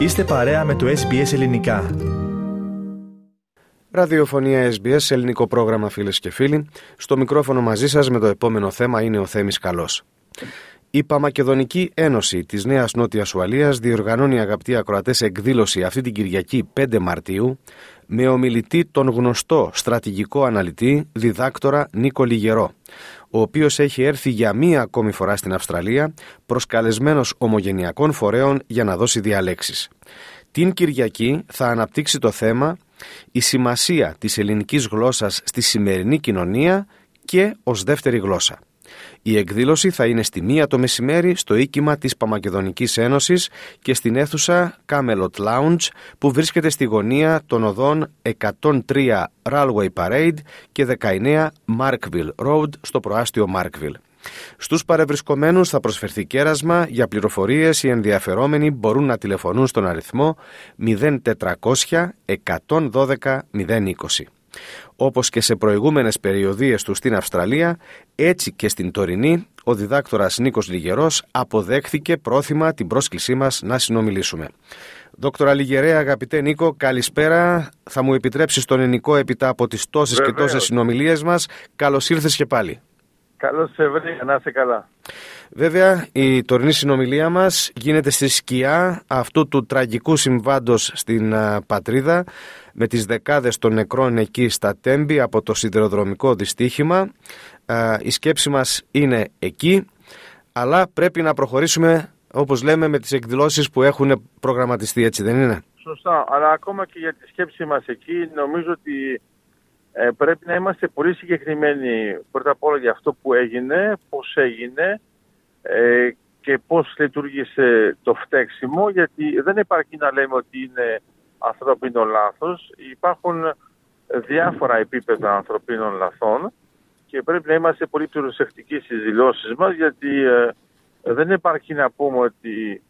Είστε παρέα με το SBS Ελληνικά. Ραδιοφωνία SBS, ελληνικό πρόγραμμα φίλες και φίλοι. Στο μικρόφωνο μαζί σας με το επόμενο θέμα είναι ο Θέμης Καλός. Η Παμακεδονική Ένωση της Νέας Νότιας Ουαλίας διοργανώνει αγαπητοί ακροατές εκδήλωση αυτή την Κυριακή 5 Μαρτίου με ομιλητή τον γνωστό στρατηγικό αναλυτή διδάκτορα Νίκο Λιγερό ο οποίος έχει έρθει για μία ακόμη φορά στην Αυστραλία προσκαλεσμένος ομογενειακών φορέων για να δώσει διαλέξεις. Την Κυριακή θα αναπτύξει το θέμα «Η σημασία της ελληνικής γλώσσας στη σημερινή κοινωνία και ως δεύτερη γλώσσα». Η εκδήλωση θα είναι στη μία το μεσημέρι στο οίκημα της Παμακεδονικής Ένωσης και στην αίθουσα Camelot Lounge που βρίσκεται στη γωνία των οδών 103 Railway Parade και 19 Markville Road στο προάστιο Markville. Στους παρευρισκομένους θα προσφερθεί κέρασμα. Για πληροφορίες οι ενδιαφερόμενοι μπορούν να τηλεφωνούν στον αριθμό 0400 112 020. Όπως και σε προηγούμενες περιοδίες του στην Αυστραλία, έτσι και στην τωρινή, ο διδάκτορας Νίκος Λιγερός αποδέχθηκε πρόθυμα την πρόσκλησή μας να συνομιλήσουμε. Δόκτωρα Λιγερέα, αγαπητέ Νίκο, καλησπέρα. Θα μου επιτρέψεις τον ενικό έπειτα από τις τόσες και τόσες συνομιλίες μας. Καλώς ήρθες και πάλι. Καλώς σε βρει, να είσαι καλά. Βέβαια, η τωρινή συνομιλία μας γίνεται στη σκιά αυτού του τραγικού συμβάντος στην πατρίδα με τις δεκάδες των νεκρών εκεί στα Τέμπη από το σιδηροδρομικό δυστύχημα. Η σκέψη μας είναι εκεί, αλλά πρέπει να προχωρήσουμε όπως λέμε με τις εκδηλώσεις που έχουν προγραμματιστεί έτσι δεν είναι; Σωστά, αλλά ακόμα και για τη σκέψη μας εκεί νομίζω ότι ε, πρέπει να είμαστε πολύ συγκεκριμένοι πρώτα απ' όλα για αυτό που έγινε, πώς έγινε ε, και πώς λειτουργήσε το φταίξιμο γιατί δεν υπάρχει να λέμε ότι είναι ανθρωπίνο λάθος. Υπάρχουν διάφορα επίπεδα ανθρωπίνων λαθών και πρέπει να είμαστε πολύ προσεκτικοί στις δηλώσεις μας γιατί ε, δεν υπάρχει να πούμε ότι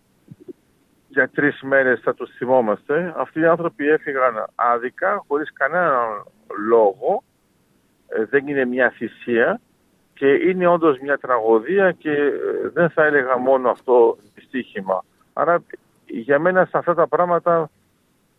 για τρεις μέρες θα τους θυμόμαστε. Αυτοί οι άνθρωποι έφυγαν άδικα, χωρίς κανέναν λόγο. Ε, δεν είναι μια θυσία και είναι όντως μια τραγωδία και ε, δεν θα έλεγα μόνο αυτό δυστύχημα. Άρα για μένα σε αυτά τα πράγματα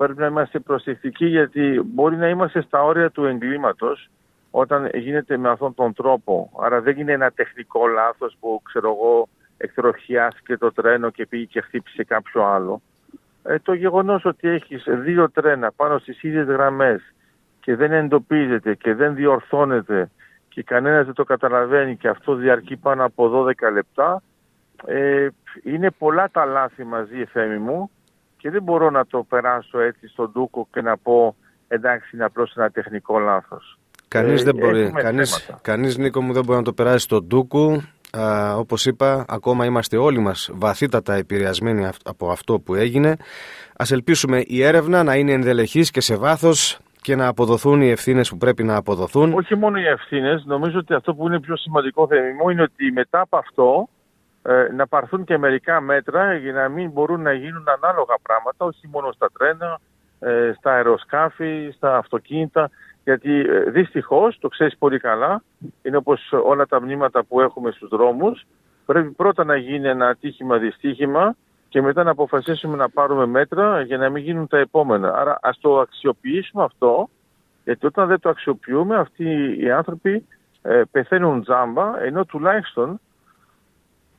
πρέπει να είμαστε προσεκτικοί γιατί μπορεί να είμαστε στα όρια του εγκλήματος όταν γίνεται με αυτόν τον τρόπο. Άρα δεν είναι ένα τεχνικό λάθος που ξέρω εγώ εκτροχιάστηκε το τρένο και πήγε και χτύπησε κάποιο άλλο. Ε, το γεγονός ότι έχεις δύο τρένα πάνω στις ίδιες γραμμές και δεν εντοπίζεται και δεν διορθώνεται και κανένας δεν το καταλαβαίνει και αυτό διαρκεί πάνω από 12 λεπτά ε, είναι πολλά τα λάθη μαζί εφέμι μου και δεν μπορώ να το περάσω έτσι στον Τούκο και να πω εντάξει είναι απλώς ένα τεχνικό λάθος. Κανείς, ε, δεν μπορεί, κανείς, κανείς Νίκο μου δεν μπορεί να το περάσει στον Τούκου Α, όπως είπα, ακόμα είμαστε όλοι μας βαθύτατα επηρεασμένοι από αυτό που έγινε. Ας ελπίσουμε η έρευνα να είναι ενδελεχής και σε βάθος και να αποδοθούν οι ευθύνες που πρέπει να αποδοθούν. Όχι μόνο οι ευθύνες, νομίζω ότι αυτό που είναι πιο σημαντικό θεμημό είναι ότι μετά από αυτό ε, να πάρθουν και μερικά μέτρα για να μην μπορούν να γίνουν ανάλογα πράγματα, όχι μόνο στα τρένα, ε, στα αεροσκάφη, στα αυτοκίνητα. Γιατί ε, δυστυχώς, το ξέρεις πολύ καλά, είναι όπως όλα τα μνήματα που έχουμε στους δρόμους. Πρέπει πρώτα να γίνει ένα ατύχημα δυστύχημα και μετά να αποφασίσουμε να πάρουμε μέτρα για να μην γίνουν τα επόμενα. Άρα ας το αξιοποιήσουμε αυτό, γιατί όταν δεν το αξιοποιούμε, αυτοί οι άνθρωποι ε, πεθαίνουν τζάμπα, ενώ τουλάχιστον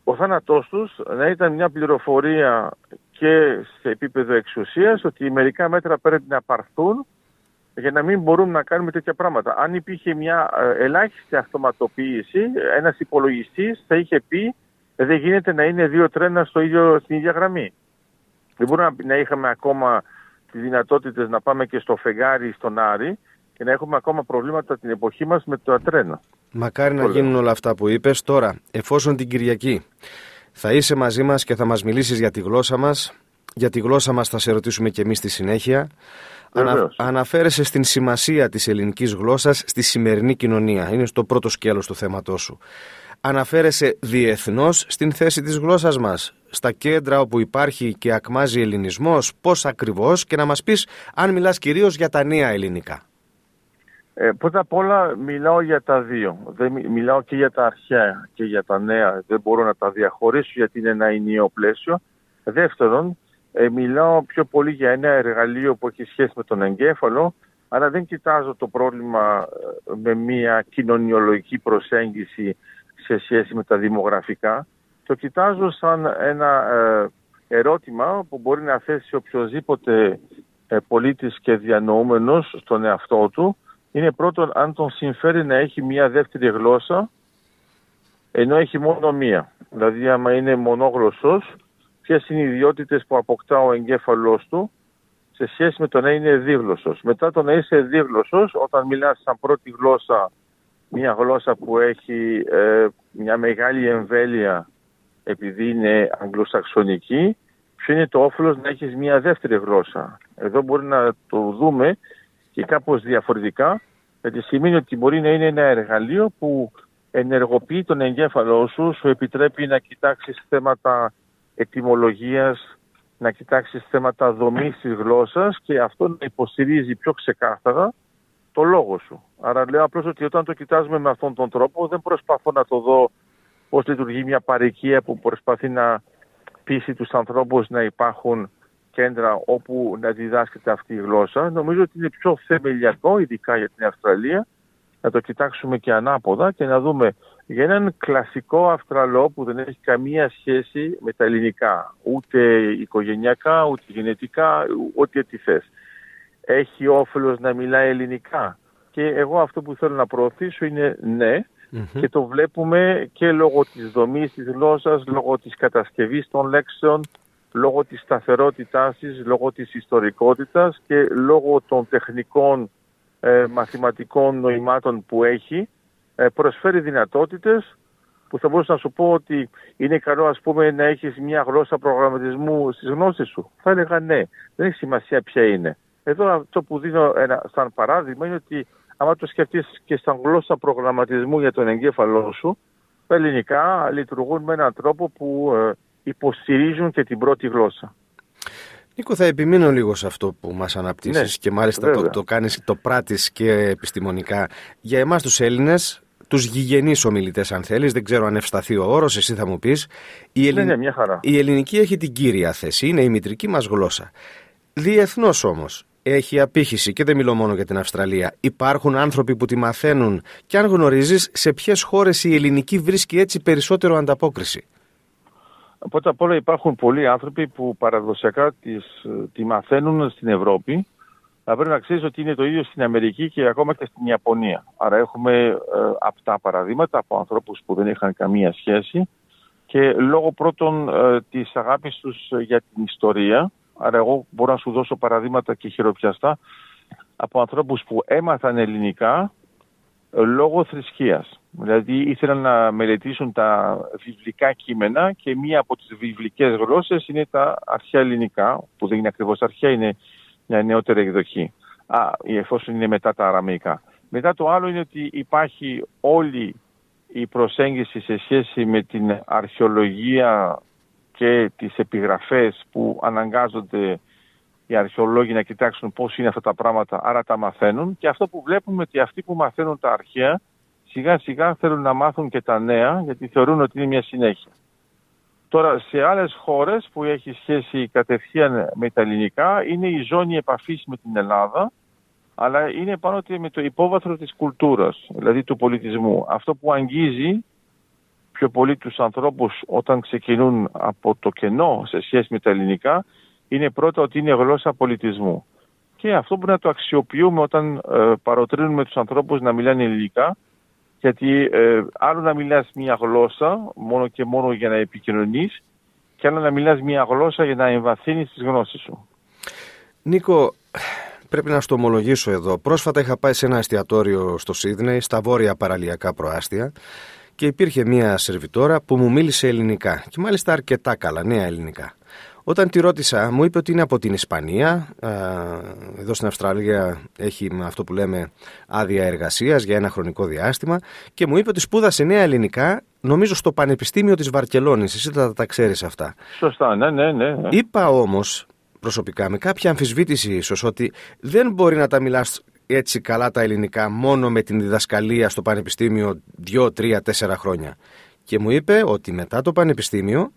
ο θάνατός τους να ήταν μια πληροφορία και σε επίπεδο εξουσίας ότι μερικά μέτρα πρέπει να πάρθουν για να μην μπορούμε να κάνουμε τέτοια πράγματα. Αν υπήρχε μια ε, ελάχιστη αυτοματοποίηση, ένας υπολογιστής θα είχε πει δεν γίνεται να είναι δύο τρένα στο ίδιο, στην ίδια γραμμή. Δεν μπορούμε να είχαμε ακόμα τις δυνατότητες να πάμε και στο φεγγάρι, στον Άρη και να έχουμε ακόμα προβλήματα την εποχή μας με το τρένα. Μακάρι να γίνουν όλα αυτά που είπες. Τώρα, εφόσον την Κυριακή θα είσαι μαζί μας και θα μας μιλήσεις για τη γλώσσα μας, για τη γλώσσα μας θα σε ρωτήσουμε και εμείς στη συνέχεια. Ανα, αναφέρεσαι στην σημασία της ελληνικής γλώσσας στη σημερινή κοινωνία. Είναι στο πρώτο σκέλος του θέματός σου. Αναφέρεσαι διεθνώς στην θέση της γλώσσας μας, στα κέντρα όπου υπάρχει και ακμάζει ελληνισμός, πώς ακριβώς και να μας πεις αν μιλάς κυρίως για τα νέα ελληνικά. Ε, πρώτα απ' όλα μιλάω για τα δύο. Δεν, μιλάω και για τα αρχαία και για τα νέα. Δεν μπορώ να τα διαχωρίσω γιατί είναι ένα ενιαίο πλαίσιο. Δεύτερον, ε, μιλάω πιο πολύ για ένα εργαλείο που έχει σχέση με τον εγκέφαλο, αλλά δεν κοιτάζω το πρόβλημα ε, με μια κοινωνιολογική προσέγγιση σε σχέση με τα δημογραφικά. Το κοιτάζω σαν ένα ε, ερώτημα που μπορεί να θέσει οποιοδήποτε ε, πολίτης και διανοούμενος στον εαυτό του. Είναι πρώτον αν τον συμφέρει να έχει μια δεύτερη γλώσσα ενώ έχει μόνο μία. Δηλαδή άμα είναι μονόγλωσσος, ποιες είναι οι ιδιότητες που αποκτά ο εγκέφαλός του σε σχέση με το να είναι δίγλωσσος. Μετά το να είσαι δίγλωσσος, όταν μιλάς σαν πρώτη γλώσσα, μια γλώσσα που έχει ε, μια μεγάλη εμβέλεια επειδή είναι αγγλοσαξονική, ποιο είναι το όφελος να έχεις μια δεύτερη γλώσσα. Εδώ μπορεί να το δούμε και κάπως διαφορετικά, γιατί σημαίνει ότι μπορεί να είναι ένα εργαλείο που ενεργοποιεί τον εγκέφαλό σου, σου επιτρέπει να κοιτάξεις θέματα ετοιμολογίας, να κοιτάξεις θέματα δομής της γλώσσας και αυτό να υποστηρίζει πιο ξεκάθαρα το λόγο σου. Άρα λέω απλώς ότι όταν το κοιτάζουμε με αυτόν τον τρόπο δεν προσπαθώ να το δω πώς λειτουργεί μια παροικία που προσπαθεί να πείσει τους ανθρώπους να υπάρχουν κέντρα όπου να διδάσκεται αυτή η γλώσσα. Νομίζω ότι είναι πιο θεμελιακό, ειδικά για την Αυστραλία, να το κοιτάξουμε και ανάποδα και να δούμε για έναν κλασικό Αυστραλό που δεν έχει καμία σχέση με τα ελληνικά, ούτε οικογενειακά, ούτε γενετικά, ό,τι τι θες. Έχει όφελος να μιλάει ελληνικά. Και εγώ αυτό που θέλω να προωθήσω είναι ναι, και το βλέπουμε και λόγω της δομής της γλώσσας, λόγω της κατασκευής των λέξεων, λόγω της σταθερότητάς της, λόγω της ιστορικότητας και λόγω των τεχνικών ε, μαθηματικών νοημάτων που έχει, ε, προσφέρει δυνατότητες που θα μπορούσα να σου πω ότι είναι καλό ας πούμε να έχεις μια γλώσσα προγραμματισμού στις γνώσεις σου. Θα έλεγα ναι, δεν έχει σημασία ποια είναι. Εδώ αυτό που δίνω ένα, σαν παράδειγμα είναι ότι άμα το σκεφτείς και σαν γλώσσα προγραμματισμού για τον εγκέφαλό σου, τα ελληνικά λειτουργούν με έναν τρόπο που ε, υποστηρίζουν και την πρώτη γλώσσα. Νίκο, θα επιμείνω λίγο σε αυτό που μας αναπτύσσεις ναι, και μάλιστα το, το κάνεις, το πράττεις και επιστημονικά. Για εμάς τους Έλληνες, τους γηγενείς ομιλητές αν θέλεις, δεν ξέρω αν ευσταθεί ο όρος, εσύ θα μου πεις. Η, ναι, ναι, μια χαρά. η ελληνική έχει την κύρια θέση, είναι η μητρική μας γλώσσα. Διεθνώς όμως, έχει απήχηση και δεν μιλώ μόνο για την Αυστραλία. Υπάρχουν άνθρωποι που τη μαθαίνουν και αν γνωρίζεις σε ποιες χώρες η ελληνική βρίσκει έτσι περισσότερο ανταπόκριση. Πρώτα απ' όλα υπάρχουν πολλοί άνθρωποι που παραδοσιακά τις, τη μαθαίνουν στην Ευρώπη. Θα πρέπει να ξέρεις ότι είναι το ίδιο στην Αμερική και ακόμα και στην Ιαπωνία. Άρα έχουμε ε, αυτά παραδείγματα από ανθρώπους που δεν είχαν καμία σχέση και λόγω πρώτον ε, της αγάπης τους για την ιστορία. Άρα εγώ μπορώ να σου δώσω παραδείγματα και χειροπιαστά από ανθρώπους που έμαθαν ελληνικά λόγω θρησκείας. Δηλαδή ήθελαν να μελετήσουν τα βιβλικά κείμενα και μία από τις βιβλικές γλώσσες είναι τα αρχαία ελληνικά, που δεν είναι ακριβώς αρχαία, είναι μια νεότερη εκδοχή. Α, εφόσον είναι μετά τα αραμαϊκά. Μετά το άλλο είναι ότι υπάρχει όλη η προσέγγιση σε σχέση με την αρχαιολογία και τις επιγραφές που αναγκάζονται οι αρχαιολόγοι να κοιτάξουν πώς είναι αυτά τα πράγματα, άρα τα μαθαίνουν. Και αυτό που βλέπουμε ότι αυτοί που μαθαίνουν τα αρχαία σιγά σιγά θέλουν να μάθουν και τα νέα γιατί θεωρούν ότι είναι μια συνέχεια. Τώρα σε άλλες χώρες που έχει σχέση κατευθείαν με τα ελληνικά είναι η ζώνη επαφής με την Ελλάδα αλλά είναι πάνω με το υπόβαθρο της κουλτούρας, δηλαδή του πολιτισμού. Αυτό που αγγίζει πιο πολύ τους ανθρώπους όταν ξεκινούν από το κενό σε σχέση με τα ελληνικά είναι πρώτα ότι είναι γλώσσα πολιτισμού. Και αυτό μπορεί να το αξιοποιούμε όταν ε, παροτρύνουμε τους ανθρώπους να μιλάνε ελληνικά γιατί ε, άλλο να μιλάς μια γλώσσα μόνο και μόνο για να επικοινωνείς και άλλο να μιλάς μια γλώσσα για να εμβαθύνεις τις γνώσεις σου. Νίκο, πρέπει να στο ομολογήσω εδώ. Πρόσφατα είχα πάει σε ένα εστιατόριο στο Σίδνεϊ, στα βόρεια παραλιακά προάστια και υπήρχε μια σερβιτόρα που μου μίλησε ελληνικά και μάλιστα αρκετά καλά, νέα ελληνικά. Όταν τη ρώτησα, μου είπε ότι είναι από την Ισπανία. Εδώ στην Αυστραλία έχει αυτό που λέμε άδεια εργασίας για ένα χρονικό διάστημα. Και μου είπε ότι σπούδασε νέα ελληνικά, νομίζω στο Πανεπιστήμιο της Βαρκελόνης. Εσύ θα τα ξέρεις αυτά. Σωστά, ναι, ναι, ναι. ναι. Είπα όμως προσωπικά με κάποια αμφισβήτηση ίσως ότι δεν μπορεί να τα μιλάς έτσι καλά τα ελληνικά μόνο με την διδασκαλία στο Πανεπιστήμιο 2, 3, 4 χρόνια. Και μου είπε ότι μετά το Πανεπιστήμιο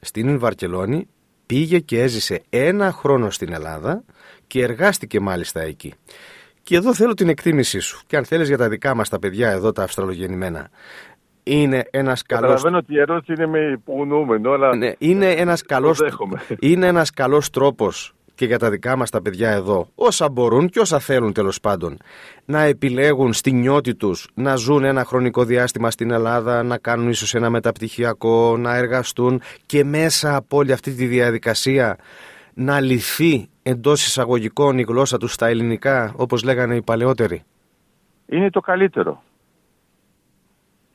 στην Βαρκελόνη Πήγε και έζησε ένα χρόνο στην Ελλάδα και εργάστηκε μάλιστα εκεί. Και εδώ θέλω την εκτίμησή σου. Και αν θέλεις για τα δικά μας τα παιδιά εδώ, τα αυστραλογεννημένα. Είναι ένας καλός... Καταλαβαίνω ότι η ερώτηση είναι με υπονοούμενο, αλλά... Ναι, είναι ένας καλός... δέχομαι. είναι ένας καλός τρόπος και για τα δικά μας τα παιδιά εδώ, όσα μπορούν και όσα θέλουν τέλος πάντων, να επιλέγουν στη νιώτη τους να ζουν ένα χρονικό διάστημα στην Ελλάδα, να κάνουν ίσως ένα μεταπτυχιακό, να εργαστούν και μέσα από όλη αυτή τη διαδικασία να λυθεί εντός εισαγωγικών η γλώσσα τους στα ελληνικά, όπως λέγανε οι παλαιότεροι. Είναι το καλύτερο.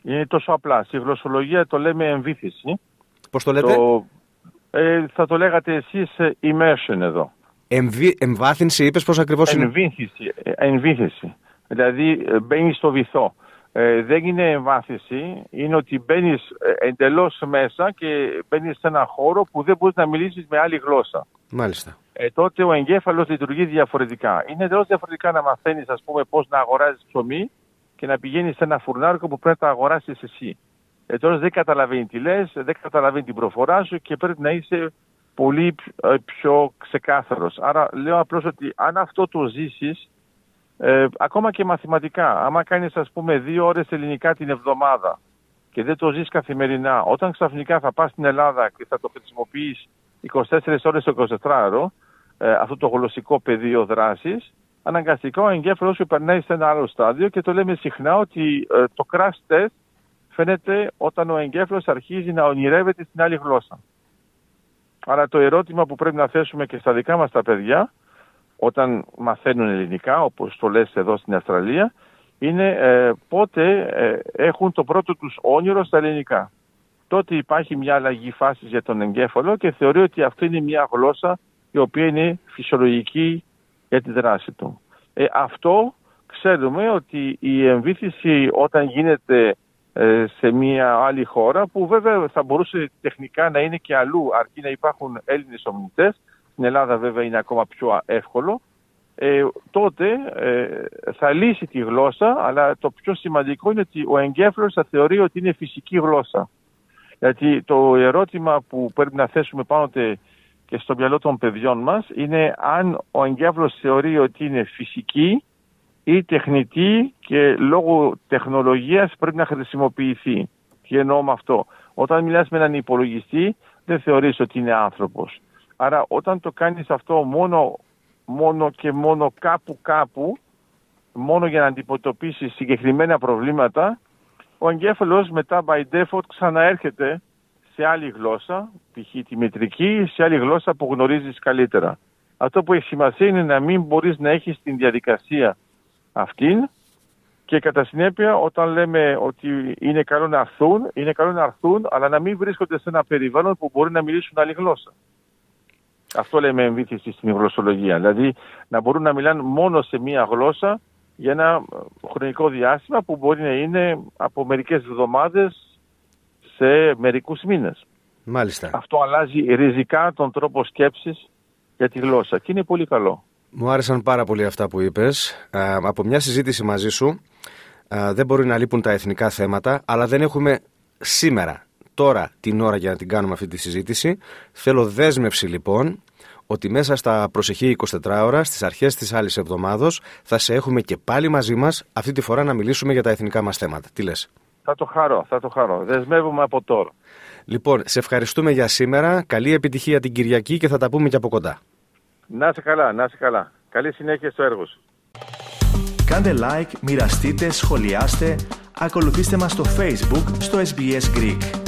Είναι τόσο απλά. Στη γλωσσολογία το λέμε εμβήθηση. Πώς το λέτε; Το, ε, θα το λέγατε εσείς ε, immersion εδώ. Εμβι... Εμβάθυνση είπες πώς ακριβώς είναι; Εμβήθηση. ε, εμβήθηση. Δηλαδή ε, μπαίνεις στο βυθό. Ε, δεν είναι εμβάθυνση, είναι ότι μπαίνεις εντελώς μέσα και μπαίνεις σε ένα χώρο που δεν μπορείς να μιλήσεις με άλλη γλώσσα. Μάλιστα. Ε, τότε ο εγκέφαλος λειτουργεί διαφορετικά. Είναι εντελώς διαφορετικά να μαθαίνεις, ας πούμε, πώς να αγοράζεις ψωμί και να πηγαίνεις σε ένα φουρνάρικο που πρέπει να το αγοράσεις εσύ. Ε, τώρα δεν καταλαβαίνει τι λες, δεν καταλαβαίνει την προφορά σου και πρέπει να είσαι πολύ ε, πιο ξεκάθαρος. Άρα λέω απλώς ότι αν αυτό το ζήσεις, ε, ακόμα και μαθηματικά, άμα κάνεις, ας πούμε, δύο ώρες ελληνικά την εβδομάδα και δεν το ζεις καθημερινά, όταν ξαφνικά θα πας στην Ελλάδα και θα το χρησιμοποιείς 24 ώρες το 24ωρο, ε, αυτό το γλωσσικό πεδίο δράσης, αναγκαστικά ο εγκέφαλο σου περνάει σε ένα άλλο στάδιο και το λέμε συχνά ότι ε, το crash test φαίνεται όταν ο εγκέφαλος αρχίζει να ονειρεύεται στην άλλη γλώσσα. Άρα το ερώτημα που πρέπει να θέσουμε και στα δικά μας τα παιδιά όταν μαθαίνουν ελληνικά, όπως το λες εδώ στην Αυστραλία, είναι ε, πότε ε, έχουν το πρώτο τους όνειρο στα ελληνικά. Τότε υπάρχει μια αλλαγή φάσης για τον εγκέφαλο και θεωρεί ότι αυτή είναι μια γλώσσα η οποία είναι φυσιολογική για τη δράση του. Ε, αυτό ξέρουμε ότι η εμβήθηση όταν γίνεται ε, σε μια άλλη χώρα που βέβαια θα μπορούσε τεχνικά να είναι και αλλού αρκεί να υπάρχουν Έλληνες ομιλητές. Στην Ελλάδα βέβαια είναι ακόμα πιο εύκολο. Ε, τότε ε, θα λύσει τη γλώσσα αλλά το πιο σημαντικό είναι ότι ο εγκέφαλος θα θεωρεί ότι είναι φυσική γλώσσα. Γιατί το ερώτημα που πρέπει να θέσουμε πάνω και στο μυαλό των παιδιών μας είναι αν ο εγκέφαλος θεωρεί ότι είναι φυσική ή τεχνητή και λόγω τεχνολογίας πρέπει να χρησιμοποιηθεί. Τι εννοώ με αυτό; Όταν μιλάς με έναν υπολογιστή δεν θεωρείς ότι είναι άνθρωπος. Άρα όταν το κάνεις αυτό μόνο, μόνο και μόνο κάπου κάπου, μόνο για να αντιμετωπίσεις συγκεκριμένα προβλήματα, ο εγκέφαλος μετά by default ξαναέρχεται σε άλλη γλώσσα, π.χ. τη μετρική, σε άλλη γλώσσα που γνωρίζεις καλύτερα. Αυτό που έχει σημασία είναι να μην μπορείς να έχεις την διαδικασία αυτήν και κατά συνέπεια όταν λέμε ότι είναι καλό να έρθουν, είναι καλό να έρθουν αλλά να μην βρίσκονται σε ένα περιβάλλον που μπορεί να μιλήσουν άλλη γλώσσα. Αυτό λέμε εμβήθηση στην γλωσσολογία. Δηλαδή να μπορούν να μιλάνε μόνο σε μία γλώσσα για ένα χρονικό διάστημα που μπορεί να είναι από μερικές εβδομάδες σε μερικούς μήνες. Μάλιστα. Αυτό αλλάζει ριζικά τον τρόπο σκέψης για τη γλώσσα και είναι πολύ καλό. Μου άρεσαν πάρα πολύ αυτά που είπες. Από μια συζήτηση μαζί σου δεν μπορεί να λείπουν τα εθνικά θέματα, αλλά δεν έχουμε σήμερα, τώρα, την ώρα για να την κάνουμε αυτή τη συζήτηση. Θέλω δέσμευση λοιπόν ότι μέσα στα προσεχή 24 ώρα, στις αρχές της άλλης εβδομάδος, θα σε έχουμε και πάλι μαζί μας, αυτή τη φορά να μιλήσουμε για τα εθνικά μας θέματα. Τι λες; Θα το χαρώ, θα το χαρώ. Δεσμεύομαι από τώρα. Λοιπόν, σε ευχαριστούμε για σήμερα. Καλή επιτυχία την Κυριακή και θα τα πούμε και από κοντά. Να είσαι καλά, να είσαι καλά. Καλή συνέχεια στο έργο σου. Κάντε like, μοιραστείτε, σχολιάστε, ακολουθήστε μας στο Facebook, στο SBS Greek.